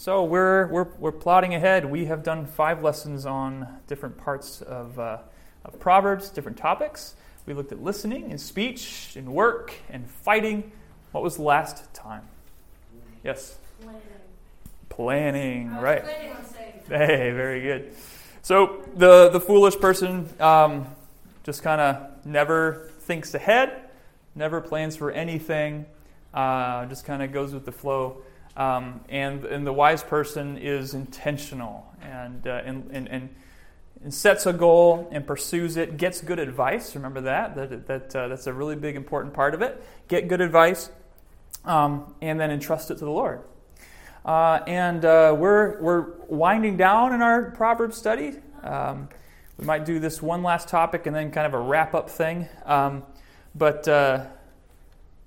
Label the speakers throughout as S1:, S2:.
S1: So we're, we're, we're plodding ahead. We have done five lessons on different parts of, uh, of Proverbs, different topics. We looked at listening and speech and work and fighting. What was the last time? Yes?
S2: Planning.
S1: Planning, right. Hey, very good. So the the foolish person um, just kind of never thinks ahead, never plans for anything, uh, just kind of goes with the flow. Um, and and the wise person is intentional and, uh, and and and and sets a goal and pursues it. Gets good advice. Remember that that that uh, that's a really big important part of it. Get good advice, um, and then entrust it to the Lord. Uh, and uh, we're, we're winding down in our Proverbs study. Um, we might do this one last topic and then kind of a wrap up thing. Um, but uh,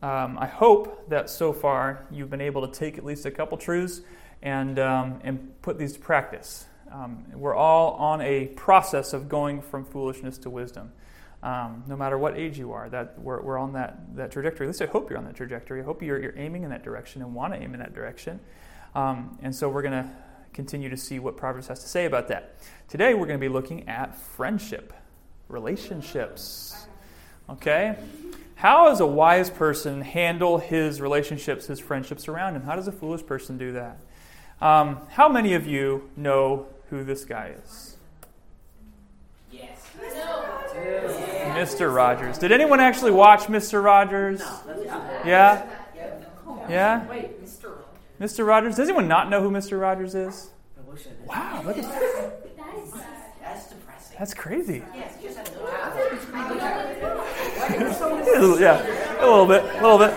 S1: um, I hope that so far you've been able to take at least a couple truths and, um, and put these to practice. Um, we're all on a process of going from foolishness to wisdom. Um, no matter what age you are, that we're, we're on that, that trajectory. At least I hope you're on that trajectory. I hope you're, you're aiming in that direction and want to aim in that direction. Um, and so we're going to continue to see what Proverbs has to say about that. Today we're going to be looking at friendship, relationships. Okay? How does a wise person handle his relationships, his friendships around him? How does a foolish person do that? Um, how many of you know who this guy is?
S3: Yes.
S2: no.
S1: Mr. Rogers. Did anyone actually watch Mr. Rogers? No. Yeah? Yeah?
S3: Wait, Mr. Rogers.
S1: Mr. Rogers? Does anyone not know who Mr. Rogers is?
S3: I wish I did.
S1: Wow, look at that.
S2: That is sad.
S3: That's depressing.
S1: That's crazy.
S3: Yes, just have
S1: yeah, a little bit, a little bit.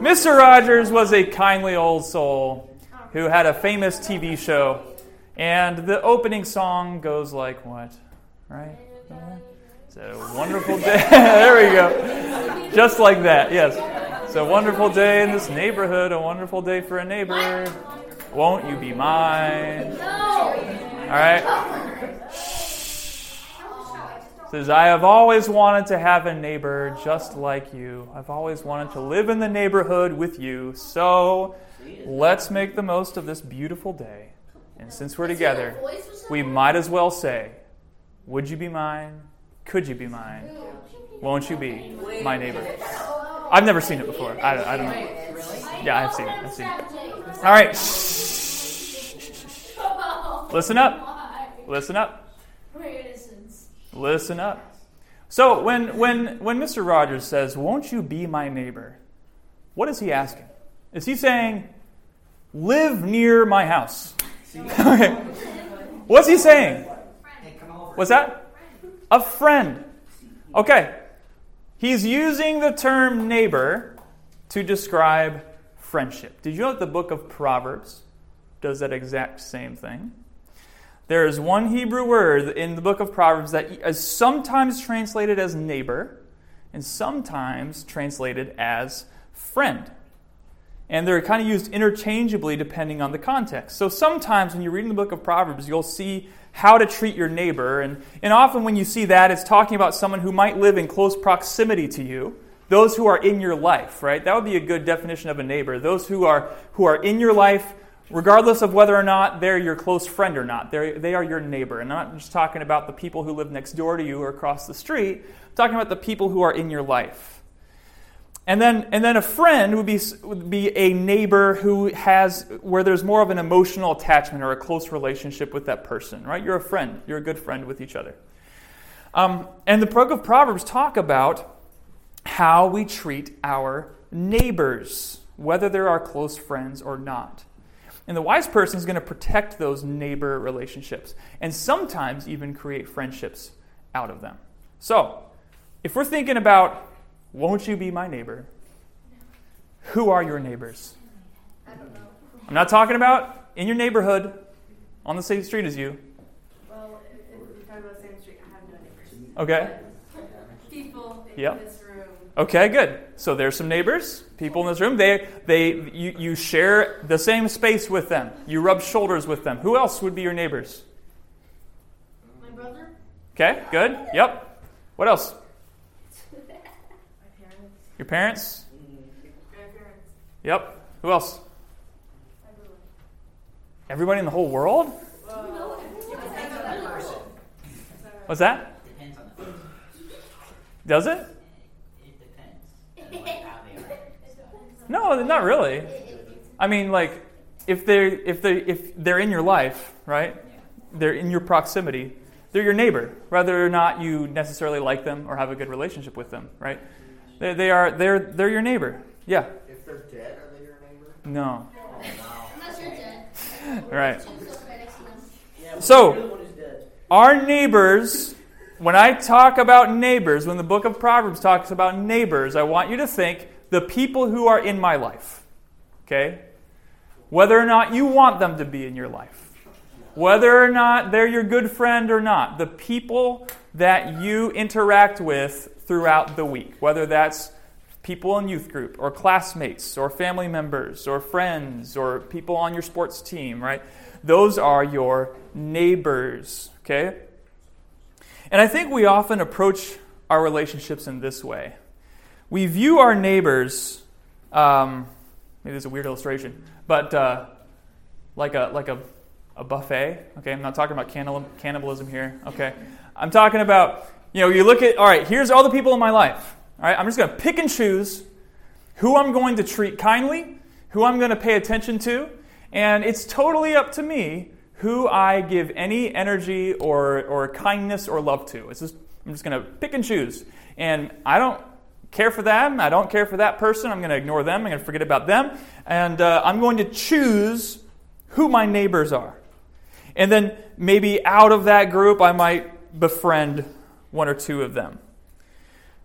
S1: Mr. Rogers was a kindly old soul who had a famous TV show, and the opening song goes like what? Right? It's a wonderful day. there we go. Just like that, yes. It's a wonderful day in this neighborhood, a wonderful day for a neighbor. Won't you be mine?
S2: No.
S1: All right. Says, I have always wanted to have a neighbor just like you. I've always wanted to live in the neighborhood with you. So let's make the most of this beautiful day. And since we're together, we might as well say, Would you be mine? Could you be mine? Won't you be my neighbor? I've never seen it before. I, don't- I don't know. Yeah, I've seen it. I've seen it. All right. Listen up. Listen up. Listen up. So when when when Mr. Rogers says, "Won't you be my neighbor?" What is he asking? Is he saying, "Live near my house"? okay. What's he saying? What's that? A friend. Okay. He's using the term neighbor to describe friendship. Did you know that the book of Proverbs does that exact same thing? There is one Hebrew word in the book of Proverbs that is sometimes translated as neighbor and sometimes translated as friend. And they're kind of used interchangeably depending on the context. So sometimes when you're reading the book of Proverbs, you'll see how to treat your neighbor. And, and often when you see that, it's talking about someone who might live in close proximity to you. Those who are in your life, right? That would be a good definition of a neighbor. Those who are, who are in your life, regardless of whether or not they're your close friend or not. They're, they are your neighbor. And I'm not just talking about the people who live next door to you or across the street. I'm talking about the people who are in your life. And then, and then a friend would be, would be a neighbor who has, where there's more of an emotional attachment or a close relationship with that person, right? You're a friend. You're a good friend with each other. Um, and the book of Proverbs talk about how we treat our neighbors, whether they're our close friends or not. And the wise person is going to protect those neighbor relationships and sometimes even create friendships out of them. So, if we're thinking about won't you be my neighbor? Who are your neighbors?
S2: I don't know.
S1: I'm not talking about in your neighborhood on the same street as you.
S4: Well, if, if you're talking about the same street, I have no neighbors.
S1: Okay?
S4: But People in
S1: Yep. Okay, good. So there's some neighbors, people in this room. They, they, you, you share the same space with them. You rub shoulders with them. Who else would be your neighbors?
S2: My brother?
S1: Okay, good. Yep. What else?
S4: My parents,
S1: Your parents?
S4: grandparents,
S1: Yep. Who else? Everyone. Everybody in the whole world?
S2: No,
S3: Depends on the person.
S1: What's that?
S3: Depends on the.
S1: Does? It
S3: depends on like how they are.
S1: No, not really. I mean, like, if they're if they if they're in your life, right? They're in your proximity. They're your neighbor, whether or not you necessarily like them or have a good relationship with them, right? They, they are they're they're your neighbor. Yeah.
S5: If they're dead, are they your neighbor?
S1: No.
S3: Oh, wow.
S2: unless you're dead.
S1: Right.
S2: Choose those right next to them.
S6: Yeah,
S1: So-
S6: you're the one who's dead.
S1: Our neighbors, when I talk about neighbors, when the book of Proverbs talks about neighbors, I want you to think the people who are in my life. Okay? Whether or not you want them to be in your life. Whether or not they're your good friend or not. The people that you interact with throughout the week. Whether that's people in youth group or classmates or family members or friends or people on your sports team, right? Those are your neighbors, okay? And I think we often approach our relationships in this way. We view our neighbors, um, maybe is a weird illustration, but uh, like a like a, a buffet. Okay, I'm not talking about cannibalism here. Okay, I'm talking about you know you look at all right. Here's all the people in my life. All right, I'm just going to pick and choose who I'm going to treat kindly, who I'm going to pay attention to, and it's totally up to me who I give any energy or, or kindness or love to. It's just, I'm just going to pick and choose. And I don't care for them. I don't care for that person. I'm going to ignore them. I'm going to forget about them. And uh, I'm going to choose who my neighbors are. And then maybe out of that group, I might befriend one or two of them.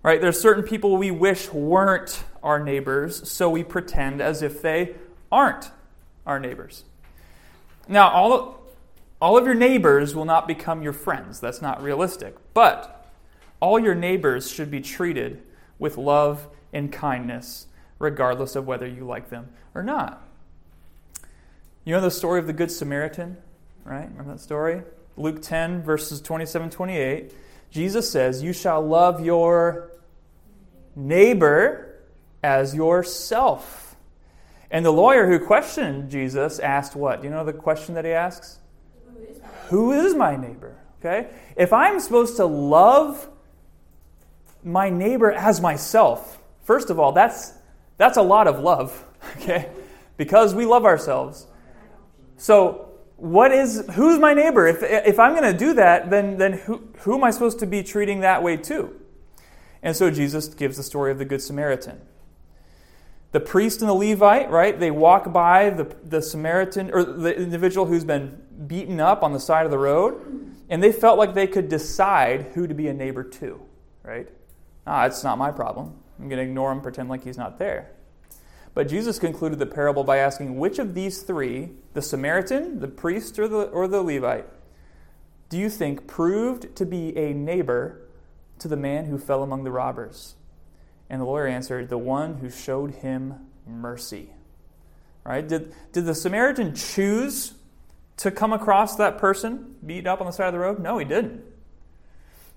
S1: Right? There's certain people we wish weren't our neighbors, so we pretend as if they aren't our neighbors. Now, all all of your neighbors will not become your friends. That's not realistic. But all your neighbors should be treated with love and kindness, regardless of whether you like them or not. You know the story of the Good Samaritan, right? Remember that story? Luke 10, verses 27 28. Jesus says, You shall love your neighbor as yourself. And the lawyer who questioned Jesus asked what? Do you know the question that he asks? Who is my neighbor? Okay? If I'm supposed to love my neighbor as myself, first of all, that's that's a lot of love, okay? Because we love ourselves. So, what is who's my neighbor? If if I'm going to do that, then then who who am I supposed to be treating that way too? And so Jesus gives the story of the good Samaritan the priest and the Levite, right? They walk by the, the Samaritan or the individual who's been beaten up on the side of the road, and they felt like they could decide who to be a neighbor to, right? Ah, it's not my problem. I'm going to ignore him, pretend like he's not there. But Jesus concluded the parable by asking which of these three, the Samaritan, the priest, or the, or the Levite, do you think proved to be a neighbor to the man who fell among the robbers? And the lawyer answered, The one who showed him mercy. Right? Did, did the Samaritan choose to come across that person beat up on the side of the road? No, he didn't.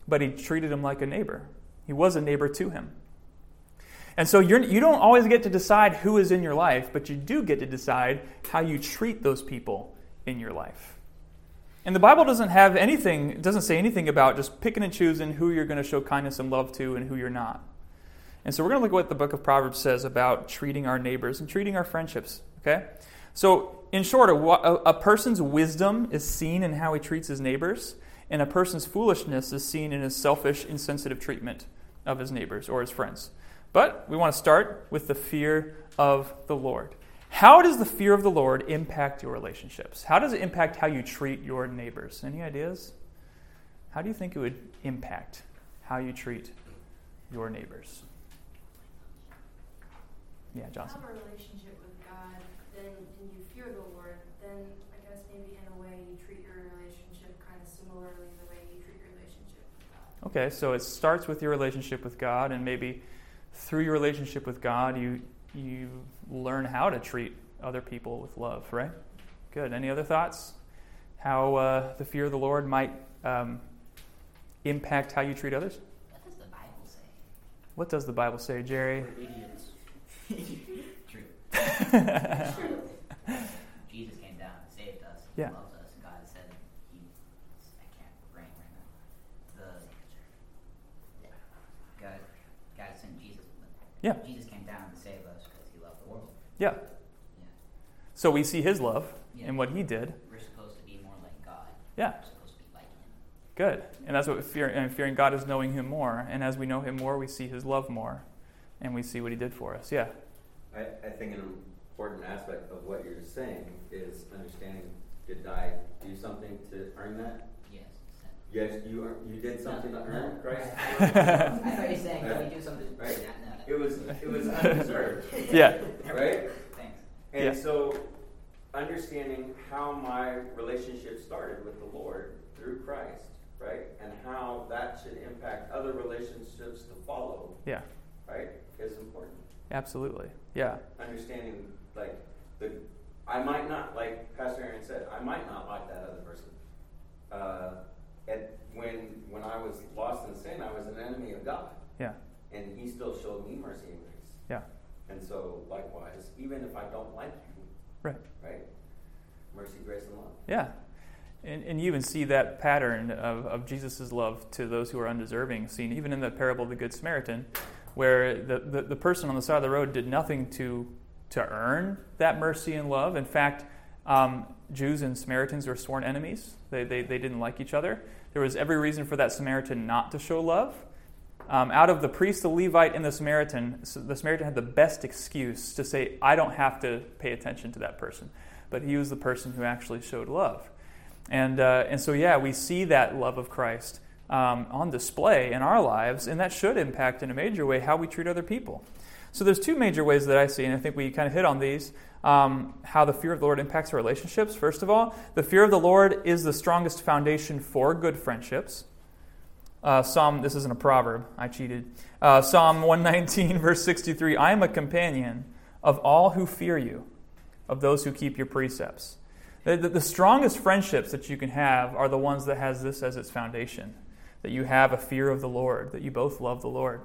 S1: But he treated him like a neighbor. He was a neighbor to him. And so you're, you don't always get to decide who is in your life, but you do get to decide how you treat those people in your life. And the Bible doesn't have anything, doesn't say anything about just picking and choosing who you're going to show kindness and love to and who you're not. And so we're going to look at what the book of Proverbs says about treating our neighbors and treating our friendships. Okay? So, in short, a, a, person's wisdom is seen in how he treats his neighbors, and a person's foolishness is seen in his selfish, insensitive treatment of his neighbors or his friends. But we want to start with the fear of the Lord. How does the fear of the Lord impact your relationships? How does it impact how you treat your neighbors? Any ideas? How do you think it would impact how you treat your neighbors? Yeah, Johnson.
S4: have a relationship with God, then and you fear the Lord, then I guess maybe in a way you treat your relationship kind of similarly the way you treat your relationship with God.
S1: Okay, so it starts with your relationship with God, and maybe through your relationship with God, you you learn how to treat other people with love, right? Good. Any other thoughts? How uh, the fear of the Lord might um, impact how you treat others?
S3: What does the Bible say?
S1: What does the Bible say, Jerry?
S6: We're idiots.
S3: True. Jesus came down saved us. He
S1: Yeah.
S3: loves us. God said he. I can't bring right now. The God, God sent Jesus.
S1: Yeah.
S3: Jesus came down to save us because he loved the world.
S1: Yeah.
S3: Yeah.
S1: So we see his love
S3: Yeah.
S1: in what he did.
S3: We're supposed to be more like God.
S1: Yeah.
S3: We're supposed to be like him.
S1: Good. And that's what fear, and fearing God is knowing him more. And as we know him more, we see his love more. And we see what he did for us. Yeah.
S6: I, I think an important aspect of what you're saying is understanding did I do something to earn that?
S3: Yes.
S6: you ear- you did something to
S3: No,
S6: earn
S3: no.
S6: Christ.
S3: I thought you were saying, can we do something?
S6: Right.
S3: No, no, no.
S6: It was it was undeserved,
S1: Yeah.
S6: right?
S3: Thanks.
S6: And
S1: Yeah.
S6: so, understanding how my relationship started with the Lord through Christ, right, and how that should impact other relationships to follow,
S1: Yeah.
S6: right, is important.
S1: Absolutely. Yeah.
S6: understanding like the I might not like Pastor Aaron said I might not like that other person. Uh, and when when I was lost in sin, I was an enemy of God,
S1: Yeah.
S6: and He still showed me mercy and grace.
S1: Yeah.
S6: And so likewise, even if I don't like you,
S1: Right.
S6: right, mercy, grace, and love.
S1: Yeah. And, and you even see that pattern of, of Jesus' love to those who are undeserving seen even in the parable of the Good Samaritan, where the, the, the person on the side of the road did nothing to, to earn that mercy and love. In fact, um, Jews and Samaritans were sworn enemies, they, they, they didn't like each other. There was every reason for that Samaritan not to show love. Um, out of the priest, the Levite, and the Samaritan, the Samaritan had the best excuse to say, I don't have to pay attention to that person. But he was the person who actually showed love. And, uh, and so, yeah, we see that love of Christ um, on display in our lives, and that should impact in a major way how we treat other people. So, there's two major ways that I see, and I think we kind of hit on these um, how the fear of the Lord impacts our relationships. First of all, the fear of the Lord is the strongest foundation for good friendships. Uh, Psalm, this isn't a proverb, I cheated. Uh, Psalm 119, verse 63 I am a companion of all who fear you, of those who keep your precepts. The, the, the strongest friendships that you can have are the ones that has this as its foundation that you have a fear of the Lord, that you both love the Lord.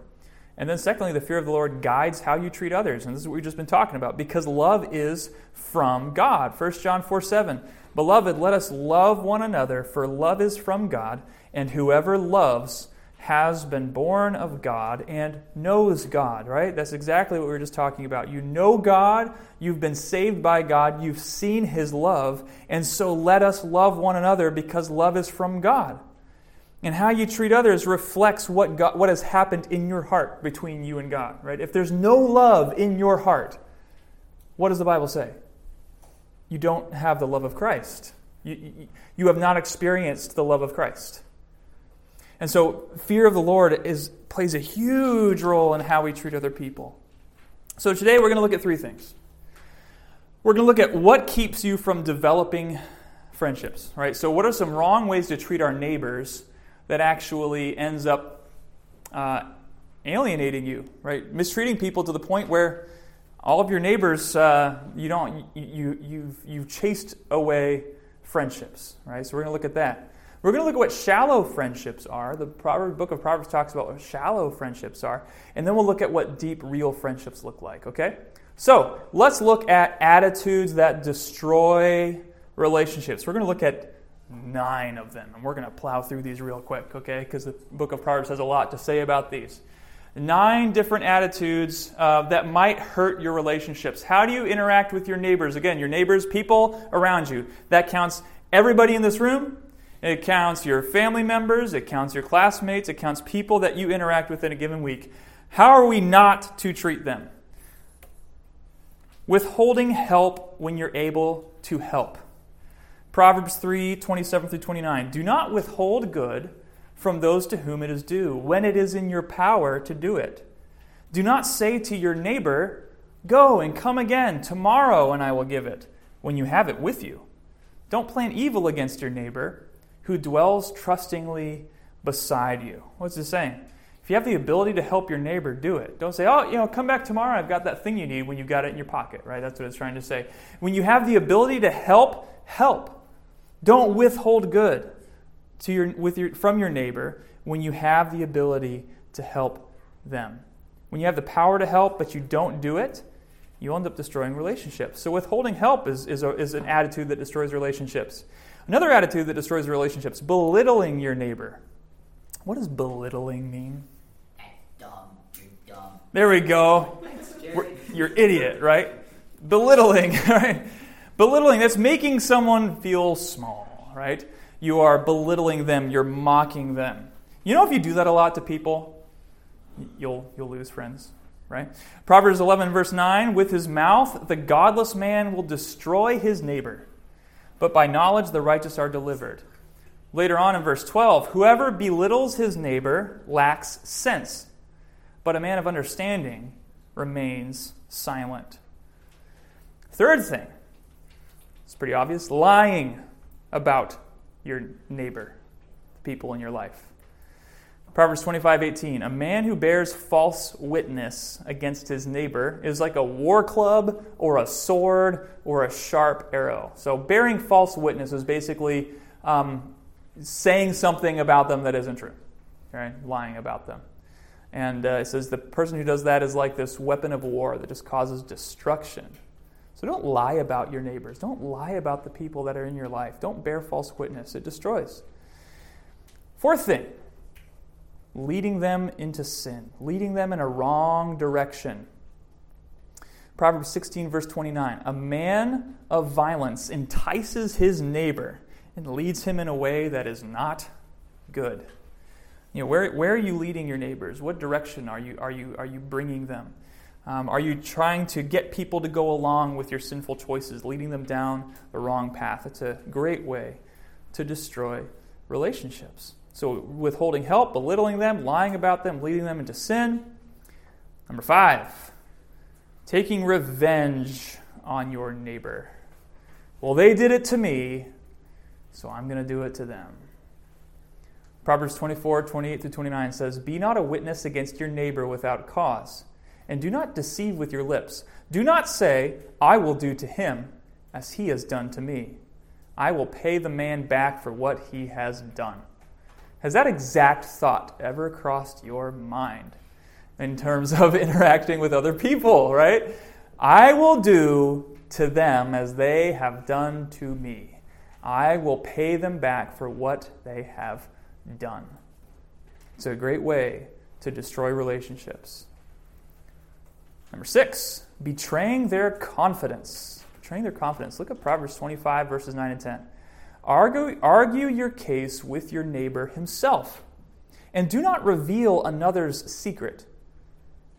S1: And then, secondly, the fear of the Lord guides how you treat others. And this is what we've just been talking about because love is from God. 1 John 4 7. Beloved, let us love one another, for love is from God, and whoever loves has been born of God and knows God, right? That's exactly what we were just talking about. You know God, you've been saved by God, you've seen His love, and so let us love one another because love is from God. And how you treat others reflects what, God, what has happened in your heart between you and God, right? If there's no love in your heart, what does the Bible say? You don't have the love of Christ. You, you, you have not experienced the love of Christ. And so, fear of the Lord is, plays a huge role in how we treat other people. So, today we're going to look at three things. We're going to look at what keeps you from developing friendships, right? So, what are some wrong ways to treat our neighbors that actually ends up uh, alienating you, right? Mistreating people to the point where all of your neighbors, uh, you don't, you, you, you've, you've chased away friendships, right? So, we're going to look at that. We're going to look at what shallow friendships are. The Proverbs, book of Proverbs talks about what shallow friendships are. And then we'll look at what deep, real friendships look like, okay? So let's look at attitudes that destroy relationships. We're going to look at nine of them. And we're going to plow through these real quick, okay? Because the book of Proverbs has a lot to say about these. Nine different attitudes uh, that might hurt your relationships. How do you interact with your neighbors? Again, your neighbors, people around you. That counts everybody in this room, it counts your family members, it counts your classmates, it counts people that you interact with in a given week. How are we not to treat them? Withholding help when you're able to help. Proverbs 3 27 through 29. Do not withhold good from those to whom it is due, when it is in your power to do it. Do not say to your neighbor, Go and come again tomorrow, and I will give it, when you have it with you. Don't plan evil against your neighbor who dwells trustingly beside you. What's it saying? If you have the ability to help your neighbor, do it. Don't say, oh, you know, come back tomorrow. I've got that thing you need when you've got it in your pocket, right? That's what it's trying to say. When you have the ability to help, help. Don't withhold good to your, with your, from your neighbor when you have the ability to help them. When you have the power to help, but you don't do it, you'll end up destroying relationships. So, withholding help is, is, a, is an attitude that destroys relationships. Another attitude that destroys relationships belittling your neighbor. What does belittling mean?
S3: Dumb. Dumb.
S1: There we go. We're- You're idiot, right? Belittling, right? Belittling, that's making someone feel small, right? You are belittling them, you're mocking them. You know, if you do that a lot to people, you'll, you'll lose friends, right? Proverbs 11, verse 9 With his mouth, the godless man will destroy his neighbor, but by knowledge, the righteous are delivered. Later on in verse 12, whoever belittles his neighbor lacks sense, but a man of understanding remains silent. Third thing, pretty obvious lying about your neighbor, people in your life. Proverbs 25, 18. A man who bears false witness against his neighbor is like a war club or a sword or a sharp arrow. So, bearing false witness is basically um, saying something about them that isn't true, right? Lying about them. And uh, it says the person who does that is like this weapon of war that just causes destruction. So don't lie about your neighbors. Don't lie about the people that are in your life. Don't bear false witness, it destroys. Fourth thing, leading them into sin, leading them in a wrong direction. Proverbs 16, verse 29 A man of violence entices his neighbor and leads him in a way that is not good. You know, where, where are you leading your neighbors? What direction are you, are you, are you bringing them? Um, are you trying to get people to go along with your sinful choices, leading them down the wrong path? It's a great way to destroy relationships. So, withholding help, belittling them, lying about them, leading them into sin. Number five, taking revenge on your neighbor. Well, they did it to me, so I'm going to do it to them. Proverbs 24, 28 through 29 says, Be not a witness against your neighbor without cause, and do not deceive with your lips. Do not say, I will do to him as he has done to me. I will pay the man back for what he has done. Has that exact thought ever crossed your mind in terms of interacting with other people, right? I will do to them as they have done to me. I will pay them back for what they have done. It's a great way to destroy relationships. Number six, betraying their confidence. Betraying their confidence. Look at Proverbs 25, verses 9 and 10. Argue, argue your case with your neighbor himself, and do not reveal another's secret,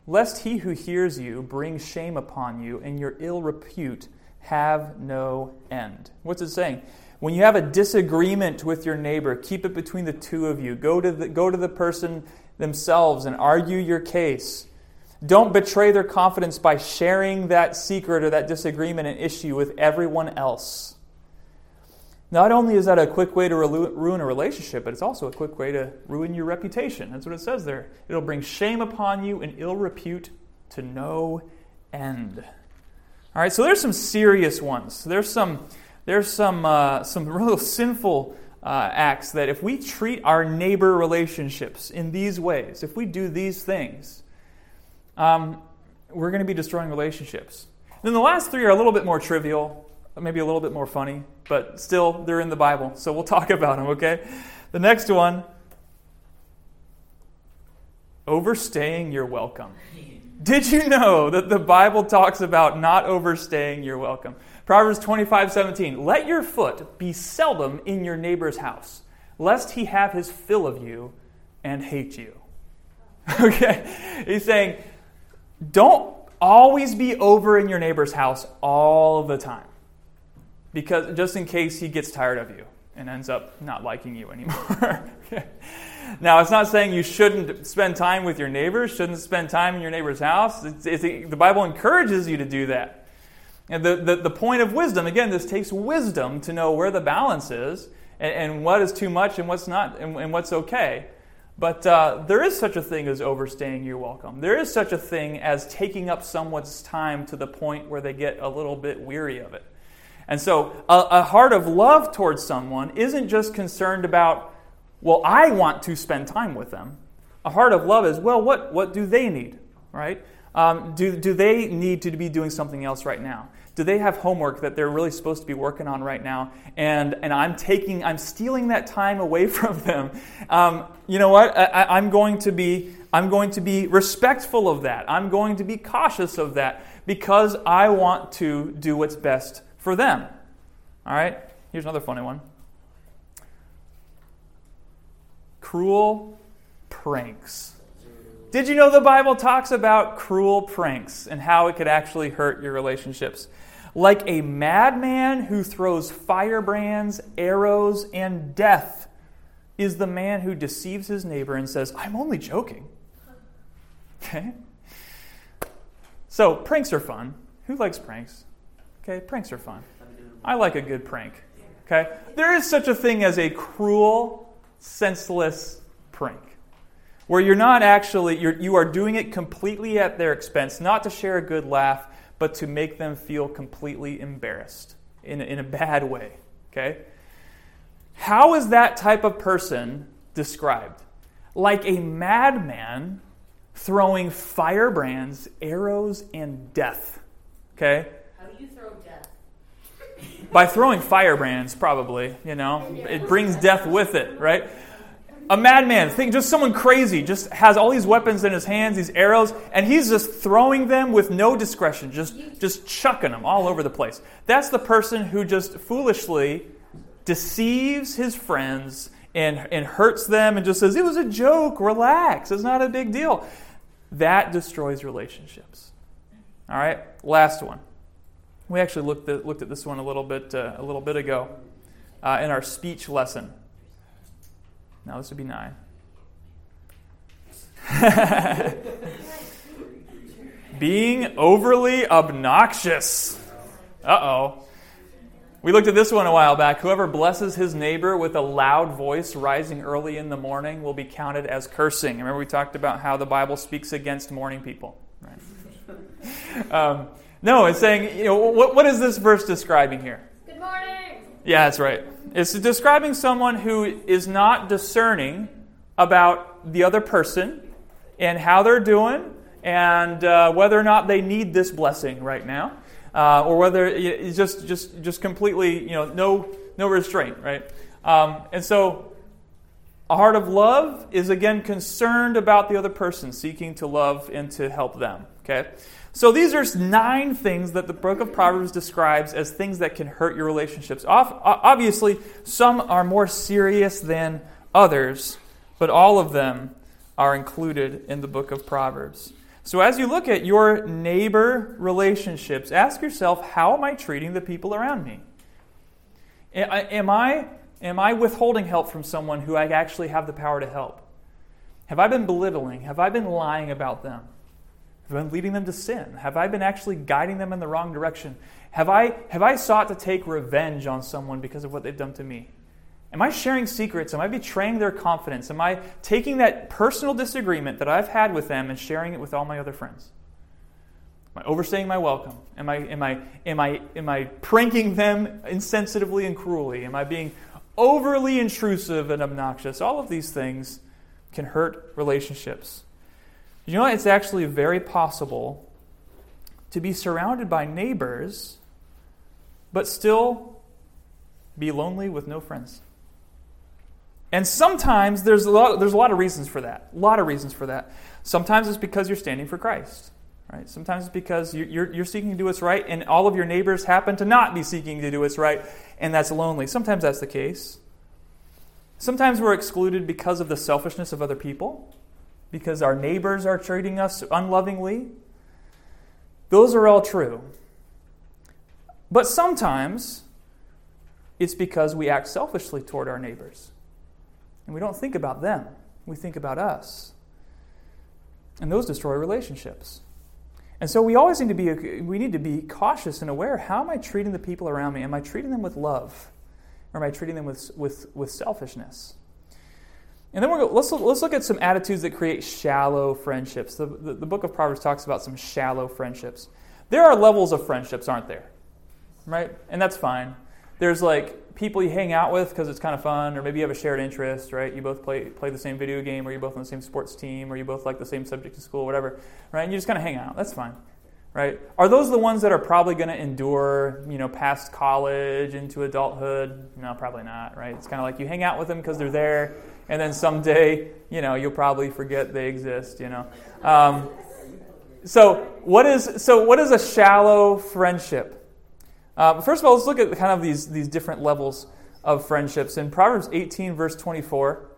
S1: lest he who hears you bring shame upon you, and your ill repute have no end. What's it saying? When you have a disagreement with your neighbor, keep it between the two of you. Go to the, go to the person themselves and argue your case. Don't betray their confidence by sharing that secret or that disagreement and issue with everyone else. Not only is that a quick way to ruin a relationship, but it's also a quick way to ruin your reputation. That's what it says there. It'll bring shame upon you and ill repute to no end. All right, so there's some serious ones. There's some there's some uh, some real sinful uh, acts that if we treat our neighbor relationships in these ways, if we do these things, um, we're going to be destroying relationships. Then the last three are a little bit more trivial, maybe a little bit more funny, but still they're in the Bible, so we'll talk about them. Okay. The next one, overstaying your welcome. Did you know that the Bible talks about not overstaying your welcome? Proverbs 25, 17. Let your foot be seldom in your neighbor's house, lest he have his fill of you and hate you. Okay? He's saying, don't always be over in your neighbor's house all the time. Because just in case he gets tired of you and ends up not liking you anymore. Now, it's not saying you shouldn't spend time with your neighbors, shouldn't spend time in your neighbor's house. It's, it's, the Bible encourages you to do that. And the, the, the, point of wisdom, again, this takes wisdom to know where the balance is and, and what is too much and what's not and, and what's okay. But uh, there is such a thing as overstaying your welcome. There is such a thing as taking up someone's time to the point where they get a little bit weary of it. And so a, a heart of love towards someone isn't just concerned about, well, I want to spend time with them. A heart of love is, well, what, what do they need? Right? Um, do, do they need to be doing something else right now? Do they have homework that they're really supposed to be working on right now? And, and I'm taking, I'm stealing that time away from them. Um, you know what? I, I'm going to be, I'm going to be respectful of that. I'm going to be cautious of that because I want to do what's best for them. All right? Here's another funny one. Cruel pranks. Did you know the Bible talks about cruel pranks and how it could actually hurt your relationships? Like a madman who throws firebrands, arrows, and death is the man who deceives his neighbor and says, I'm only joking. Okay? So, pranks are fun. Who likes pranks? Okay, pranks are fun. I like a good prank. Okay? There is such a thing as a cruel, senseless prank where you're not actually you're, you are doing it completely at their expense not to share a good laugh but to make them feel completely embarrassed in, in a bad way okay? How is that type of person described? Like a madman throwing firebrands arrows and death okay?
S3: How do you throw death?
S1: by throwing firebrands probably you know? It brings death with it right a madman, think just someone crazy, just has all these weapons in his hands, these arrows, and he's just throwing them with no discretion, just just chucking them all over the place. That's the person who just foolishly deceives his friends and, and hurts them and just says, It was a joke, relax, it's not a big deal. That destroys relationships. All right, last one. We actually looked at, looked at this one a little bit, uh, a little bit ago uh, in our speech lesson. Now this would be nine. Being overly obnoxious. Uh oh. We looked at this one a while back. Whoever blesses his neighbor with a loud voice rising early in the morning will be counted as cursing. Remember, we talked about how the Bible speaks against morning people. Right? um, no, it's saying, you know, what, what is this verse describing here? Yeah, that's right. It's describing someone who is not discerning about the other person and how they're doing and uh, whether or not they need this blessing right now, uh, or whether it's just just just completely you know no no restraint, right? Um, and so, a heart of love is again concerned about the other person, seeking to love and to help them. Okay. So these are nine things that the book of Proverbs describes as things that can hurt your relationships. Obviously, some are more serious than others, but all of them are included in the book of Proverbs. So as you look at your neighbor relationships, ask yourself, how am I treating the people around me? Am I, am I withholding help from someone who I actually have the power to help? Have I been belittling? Have I been lying about them? Been leading them to sin? Have I been actually guiding them in the wrong direction? Have I, have I sought to take revenge on someone because of what they've done to me? Am I sharing secrets? Am I betraying their confidence? Am I taking that personal disagreement that I've had with them and sharing it with all my other friends? Am I overstaying my welcome? Am I, am I, am I, am I pranking them insensitively and cruelly? Am I being overly intrusive and obnoxious? All of these things can hurt relationships. You know, it's actually very possible to be surrounded by neighbors, but still be lonely with no friends. And sometimes there's a, lot, there's a lot of reasons for that. A lot of reasons for that. Sometimes it's because you're standing for Christ. Right? Sometimes it's because you're, you're seeking to do what's right, and all of your neighbors happen to not be seeking to do what's right, and that's lonely. Sometimes that's the case. Sometimes we're excluded because of the selfishness of other people, because our neighbors are treating us unlovingly. Those are all true. But sometimes it's because we act selfishly toward our neighbors. And we don't think about them, we think about us. And those destroy relationships. And so we always need to be we need to be cautious and aware. How am I treating the people around me? Am I treating them with love? Or am I treating them with, with, with selfishness? And then we're let's look, let's look at some attitudes that create shallow friendships. The, the, the book of Proverbs talks about some shallow friendships. There are levels of friendships, aren't there? Right? And that's fine. There's like people you hang out with because it's kind of fun, or maybe you have a shared interest, right? You both play play the same video game, or you both on the same sports team, or you both like the same subject in school, whatever, right? And you just kind of hang out. That's fine, right? Are those the ones that are probably going to endure, you know, past college into adulthood? No, probably not, right? It's kind of like you hang out with them because they're there, and then someday, you know, you'll probably forget they exist, you know. Um, so what is so what is a shallow friendship? Uh, first of all, let's look at kind of these, these different levels of friendships. In Proverbs 18, verse 24,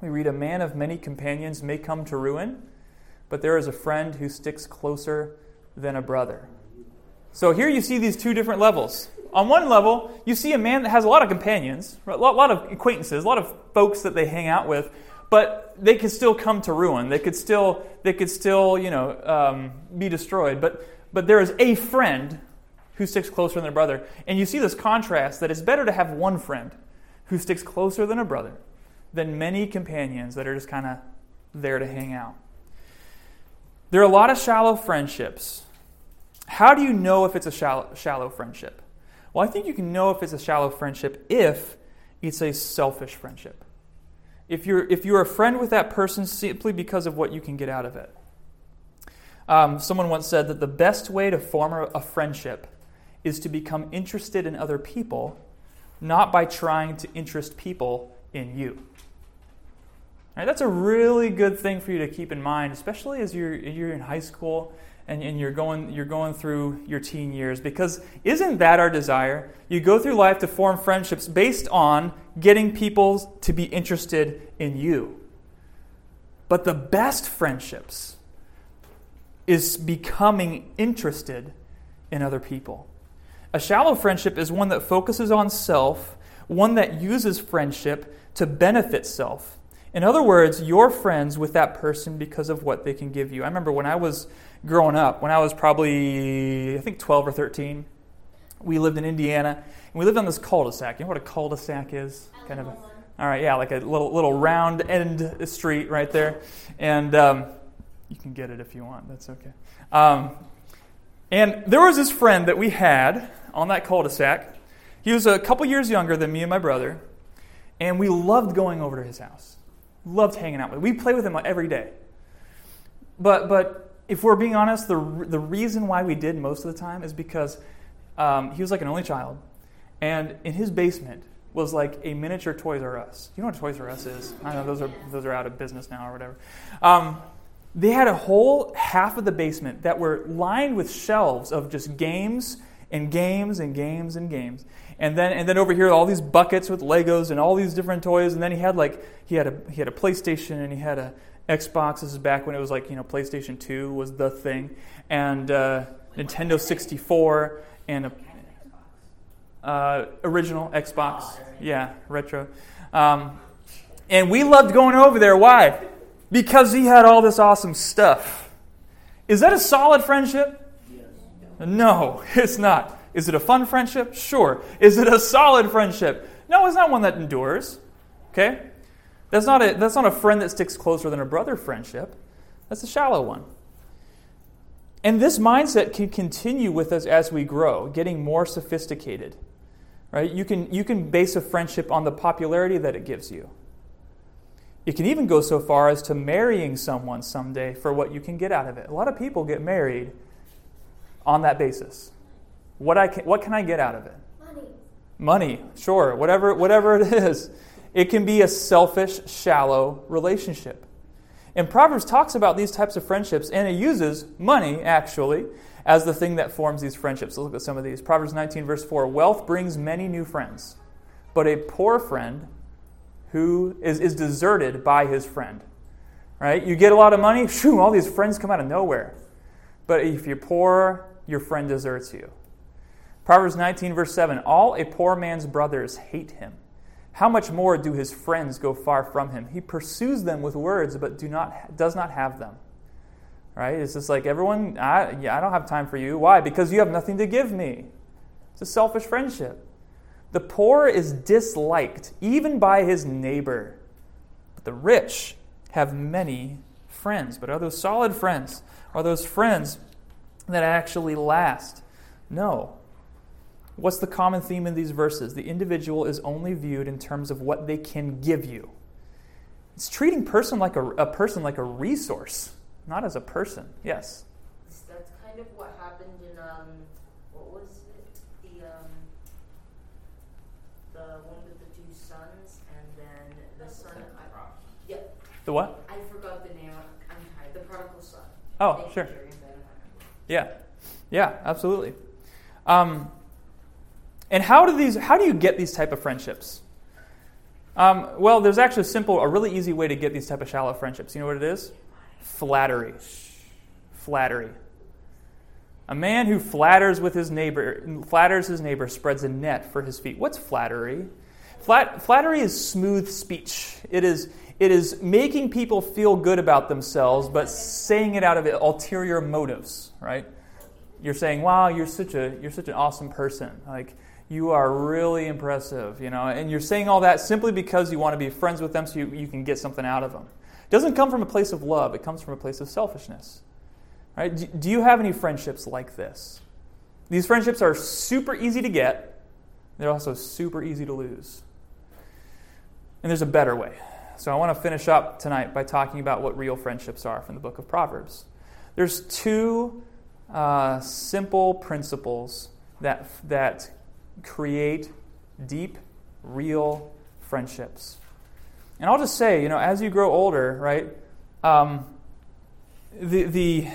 S1: we read, A man of many companions may come to ruin, but there is a friend who sticks closer than a brother. So here you see these two different levels. On one level, you see a man that has a lot of companions, a lot, of acquaintances, a lot of folks that they hang out with, but they could still come to ruin. They could still, they could still, you know, um, be destroyed. But, but there is a friend who sticks closer than a brother. And you see this contrast that it's better to have one friend who sticks closer than a brother than many companions that are just kind of there to hang out. There are a lot of shallow friendships. How do you know if it's a shallow, shallow friendship? Well, I think you can know if it's a shallow friendship if it's a selfish friendship. If you're, if you're a friend with that person simply because of what you can get out of it. Um, someone once said that the best way to form a, friendship is to become interested in other people, not by trying to interest people in you. Right, that's a really good thing for you to keep in mind, especially as you're, you're in high school and, and you're, going, you're going through your teen years. Because isn't that our desire? You go through life to form friendships based on getting people to be interested in you. But the best friendships is becoming interested in other people. A shallow friendship is one that focuses on self, one that uses friendship to benefit self. In other words, you're friends with that person because of what they can give you. I remember when I was growing up, when I was probably, I think, 12 or 13, we lived in Indiana, and we lived on this cul-de-sac. You know what a cul-de-sac is? Kind of a, all right, yeah, like a little little round end street right there, and um, you can get it if you want. That's okay. Um, and there was this friend that we had on that cul-de-sac. He was a couple years younger than me and my brother, and we loved going over to his house. Loved hanging out with him. We play with him every day. But but if we're being honest, the the reason why we did most of the time is because um, he was like an only child, and in his basement was like a miniature Toys R Us. You know what Toys R Us is? I know those are those are out of business now or whatever. Um, they had a whole half of the basement that were lined with shelves of just games and games and games and games. And then and then over here all these buckets with Legos and all these different toys. And then he had like he had a he had a PlayStation and he had a Xbox. This is back when it was like you know PlayStation Two was the thing, and uh, Nintendo 64 and a uh, original Xbox. Yeah, retro. Um, and we loved going over there. Why? Because he had all this awesome stuff. Is that a solid friendship? No, it's not. Is it a fun friendship? Sure. Is it a solid friendship? No, it's not one that endures. Okay? That's not a, that's not a friend that sticks closer than a brother friendship. That's a shallow one. And this mindset can continue with us as we grow, getting more sophisticated. Right? You can, you can base a friendship on the popularity that it gives you. It can even go so far as to marrying someone someday for what you can get out of it. A lot of people get married on that basis. What, I can, what can I get out of it?
S2: Money.
S1: Money, sure, whatever, whatever it is. It can be a selfish, shallow relationship. And Proverbs talks about these types of friendships, and it uses money, actually, as the thing that forms these friendships. Let's look at some of these. Proverbs 19, verse 4 Wealth brings many new friends, but a poor friend who is, is deserted by his friend. Right? You get a lot of money, shoo, all these friends come out of nowhere. But if you're poor, your friend deserts you. Proverbs 19, verse 7 All a poor man's brothers hate him. How much more do his friends go far from him? He pursues them with words, but do not, does not have them. Right? It's just like everyone, I, yeah, I don't have time for you. Why? Because you have nothing to give me. It's a selfish friendship. The poor is disliked, even by his neighbor. But the rich have many friends. But are those solid friends? Are those friends that actually last? No. What's the common theme in these verses? The individual is only viewed in terms of what they can give you. It's treating person like a, a person like a resource, not as a person. Yes.
S3: That's kind of what happened in um, what was it? The um, the one with the two sons, and then the son. I, yeah,
S1: The what?
S3: I forgot the name. I'm tired. The prodigal son.
S1: Oh,
S3: Thank
S1: sure.
S3: Jerry, I'm better.
S1: Yeah, yeah, absolutely. Um, and how do these? How do you get these type of friendships? Um, well, there's actually a simple, a really easy way to get these type of shallow friendships. You know what it is? Flattery. Flattery. A man who flatters with his neighbor, flatters his neighbor, spreads a net for his feet. What's flattery? Flat, flattery is smooth speech. It is, it is making people feel good about themselves, but saying it out of ulterior motives, right? You're saying, "Wow, you're such a you're such an awesome person. Like you are really impressive," you know, and you're saying all that simply because you want to be friends with them, so you, you can get something out of them. It doesn't come from a place of love. It comes from a place of selfishness. Right? Do, do you have any friendships like this? These friendships are super easy to get. They're also super easy to lose. And there's a better way. So I want to finish up tonight by talking about what real friendships are from the book of Proverbs. There's two uh, simple principles that, that create deep, real friendships. And I'll just say, you know, as you grow older, right, um, the, the,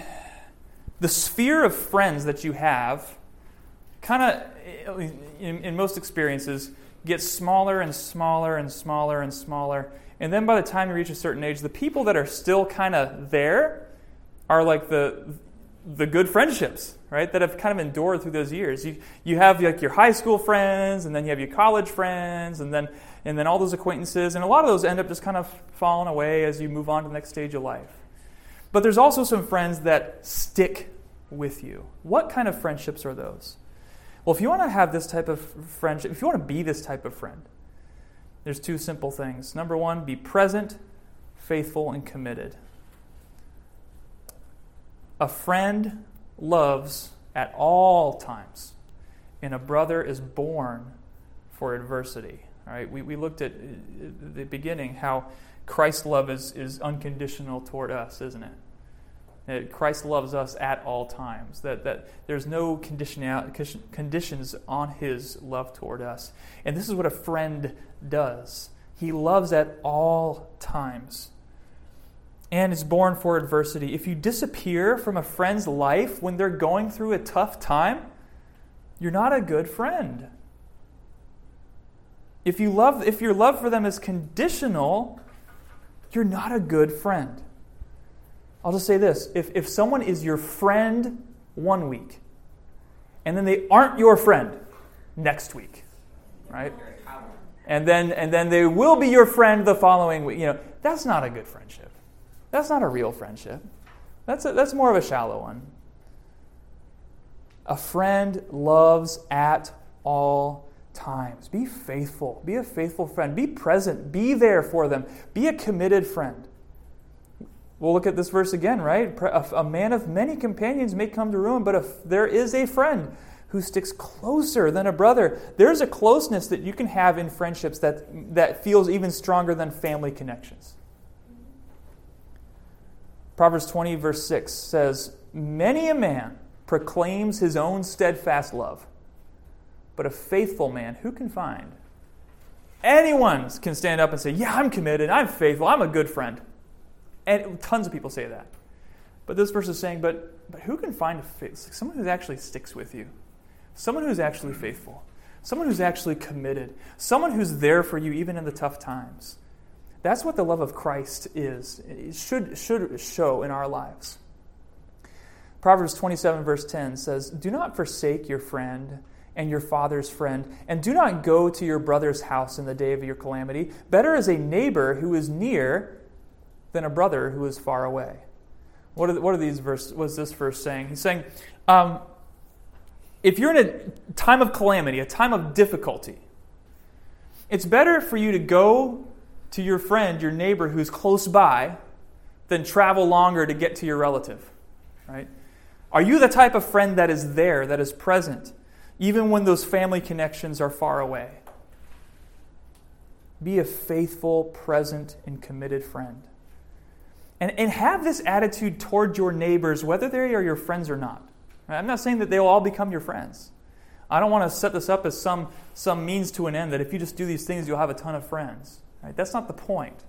S1: the sphere of friends that you have kind of, in, in most experiences, gets smaller and smaller and smaller and smaller. And then by the time you reach a certain age, the people that are still kind of there are like the, the good friendships, right? That have kind of endured through those years. You, you have like your high school friends, and then you have your college friends, and then, and then all those acquaintances. And a lot of those end up just kind of falling away as you move on to the next stage of life. But there's also some friends that stick with you. What kind of friendships are those? Well, if you want to have this type of friendship, if you want to be this type of friend, there's two simple things. Number one, be present, faithful, and committed. A friend loves at all times, and a brother is born for adversity. All right, we, we looked at uh, the beginning how Christ's love is, is unconditional toward us, isn't it? That Christ loves us at all times. That, that there's no conditions on his love toward us. And this is what a friend does. He loves at all times and is born for adversity. If you disappear from a friend's life when they're going through a tough time, you're not a good friend. If you love if your love for them is conditional, you're not a good friend. I'll just say this if, if someone is your friend one week, and then they aren't your friend next week, right? And then, and then they will be your friend the following week. You know, that's not a good friendship. That's not a real friendship. That's, a, that's more of a shallow one. A friend loves at all times. Be faithful. Be a faithful friend. Be present. Be there for them. Be a committed friend. We'll look at this verse again, right? A man of many companions may come to ruin, but if there is a friend who sticks closer than a brother, there's a closeness that you can have in friendships that, that feels even stronger than family connections. Proverbs 20, verse 6 says, Many a man proclaims his own steadfast love, but a faithful man who can find? Anyone can stand up and say, Yeah, I'm committed, I'm faithful, I'm a good friend. And tons of people say that. But this verse is saying, but, but who can find a faith? Someone who actually sticks with you, someone who's actually faithful, someone who's actually committed, someone who's there for you even in the tough times. That's what the love of Christ is. It should, should show in our lives. Proverbs 27, verse 10 says, Do not forsake your friend and your father's friend, and do not go to your brother's house in the day of your calamity. Better is a neighbor who is near than a brother who is far away. What are, what are these verse? What is this verse saying? He's saying, um, if you're in a time of calamity, a time of difficulty, it's better for you to go to your friend, your neighbor who's close by, than travel longer to get to your relative, right? Are you the type of friend that is there, that is present? even when those family connections are far away. Be a faithful, present, and committed friend. And, and have this attitude toward your neighbors, whether they are your friends or not. Right? I'm not saying that they'll all become your friends. I don't want to set this up as some, some means to an end that if you just do these things, you'll have a ton of friends. Right? That's not the point.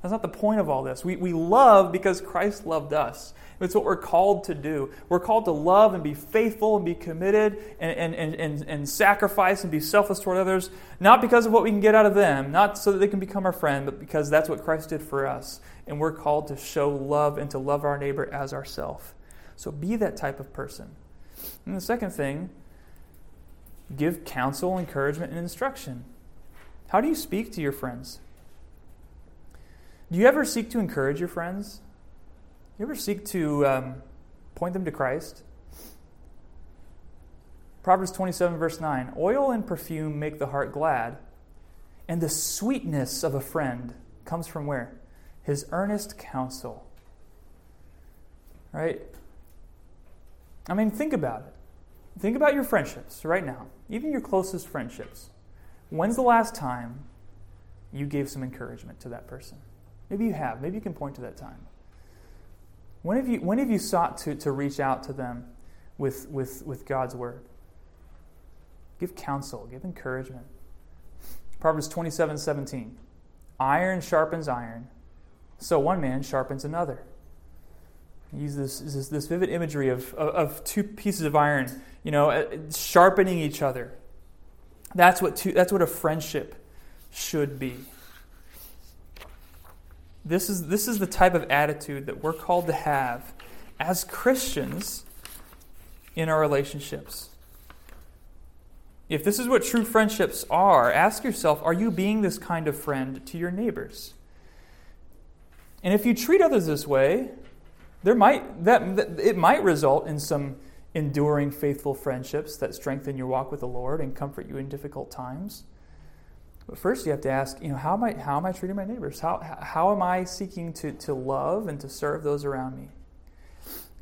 S1: That's not the point of all this. We, we love because Christ loved us. It's what we're called to do. We're called to love and be faithful and be committed and, and, and, and, sacrifice and be selfless toward others, not because of what we can get out of them, not so that they can become our friend, but because that's what Christ did for us. And we're called to show love and to love our neighbor as ourself. So be that type of person. And the second thing, give counsel, encouragement, and instruction. How do you speak to your friends? Do you ever seek to encourage your friends? You ever seek to um, point them to Christ? Proverbs 27, verse 9 Oil and perfume make the heart glad, and the sweetness of a friend comes from where? His earnest counsel. Right? I mean, think about it. Think about your friendships right now, even your closest friendships. When's the last time you gave some encouragement to that person? Maybe you have. Maybe you can point to that time. When have you, when have you sought to, to reach out to them with, with, with God's word? Give counsel, give encouragement. Proverbs 27 17. Iron sharpens iron, so one man sharpens another. Use this, this, this vivid imagery of, of, of, two pieces of iron, you know, uh, sharpening each other. That's what, two, that's what a friendship should be. This is, this is the type of attitude that we're called to have as Christians in our relationships. If this is what true friendships are, ask yourself are you being this kind of friend to your neighbors? And if you treat others this way, there might, that, it might result in some enduring, faithful friendships that strengthen your walk with the Lord and comfort you in difficult times. But first, you have to ask, you know, how am I, how am I treating my neighbors? How, how am I seeking to, to love and to serve those around me?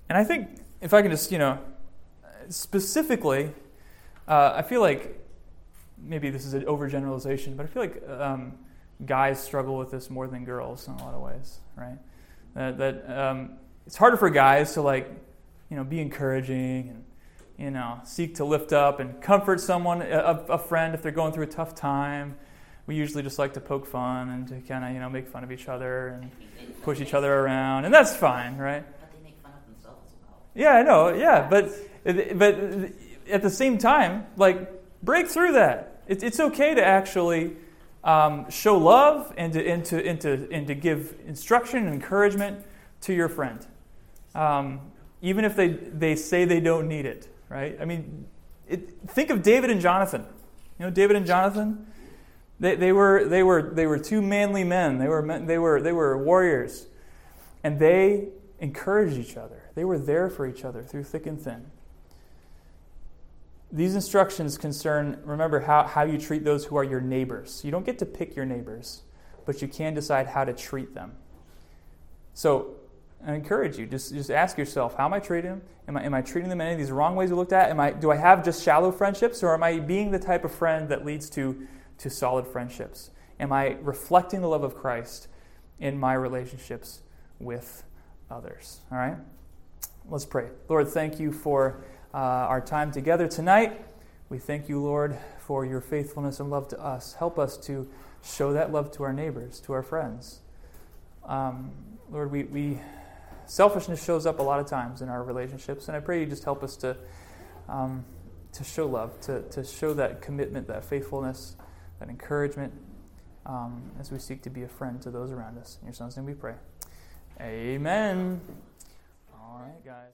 S1: And I think, if I can just, you know, specifically, uh, I feel like maybe this is an overgeneralization, but I feel like um, guys struggle with this more than girls in a lot of ways, right? That, that um, it's harder for guys to like, you know, be encouraging and you know, seek to lift up and comfort someone, a, a friend, if they're going through a tough time we usually just like to poke fun and to kind of you know make fun of each other and push each other around, and that's fine, right?
S3: But they make fun of themselves.
S1: Yeah, I know. Yeah, but but at the same time, like break through that. It's it's okay to actually um, show love and to and to and to and to give instruction and encouragement to your friend, um, even if they they say they don't need it. Right? I mean, it, think of David and Jonathan. You know, David and Jonathan they, they, were, they, were, they were two manly men. They were, they, were, they were warriors. And they encouraged each other. They were there for each other through thick and thin. These instructions concern, remember, how, how you treat those who are your neighbors. You don't get to pick your neighbors, but you can decide how to treat them. So I encourage you, just, just ask yourself, how am I treating them? Am I, am I treating them in any of these wrong ways we looked at? Am I, do I have just shallow friendships, or am I being the type of friend that leads to to solid friendships? Am I reflecting the love of Christ in my relationships with others? All right? Let's pray. Lord, thank you for uh, our time together tonight. We thank you, Lord, for your faithfulness and love to us. Help us to show that love to our neighbors, to our friends. Um, Lord, we, we selfishness shows up a lot of times in our relationships, and I pray you just help us to, um, to show love, to, to show that commitment, that faithfulness, that encouragement um, as we seek to be a friend to those around us. In your son's name we pray. Amen. All right, guys.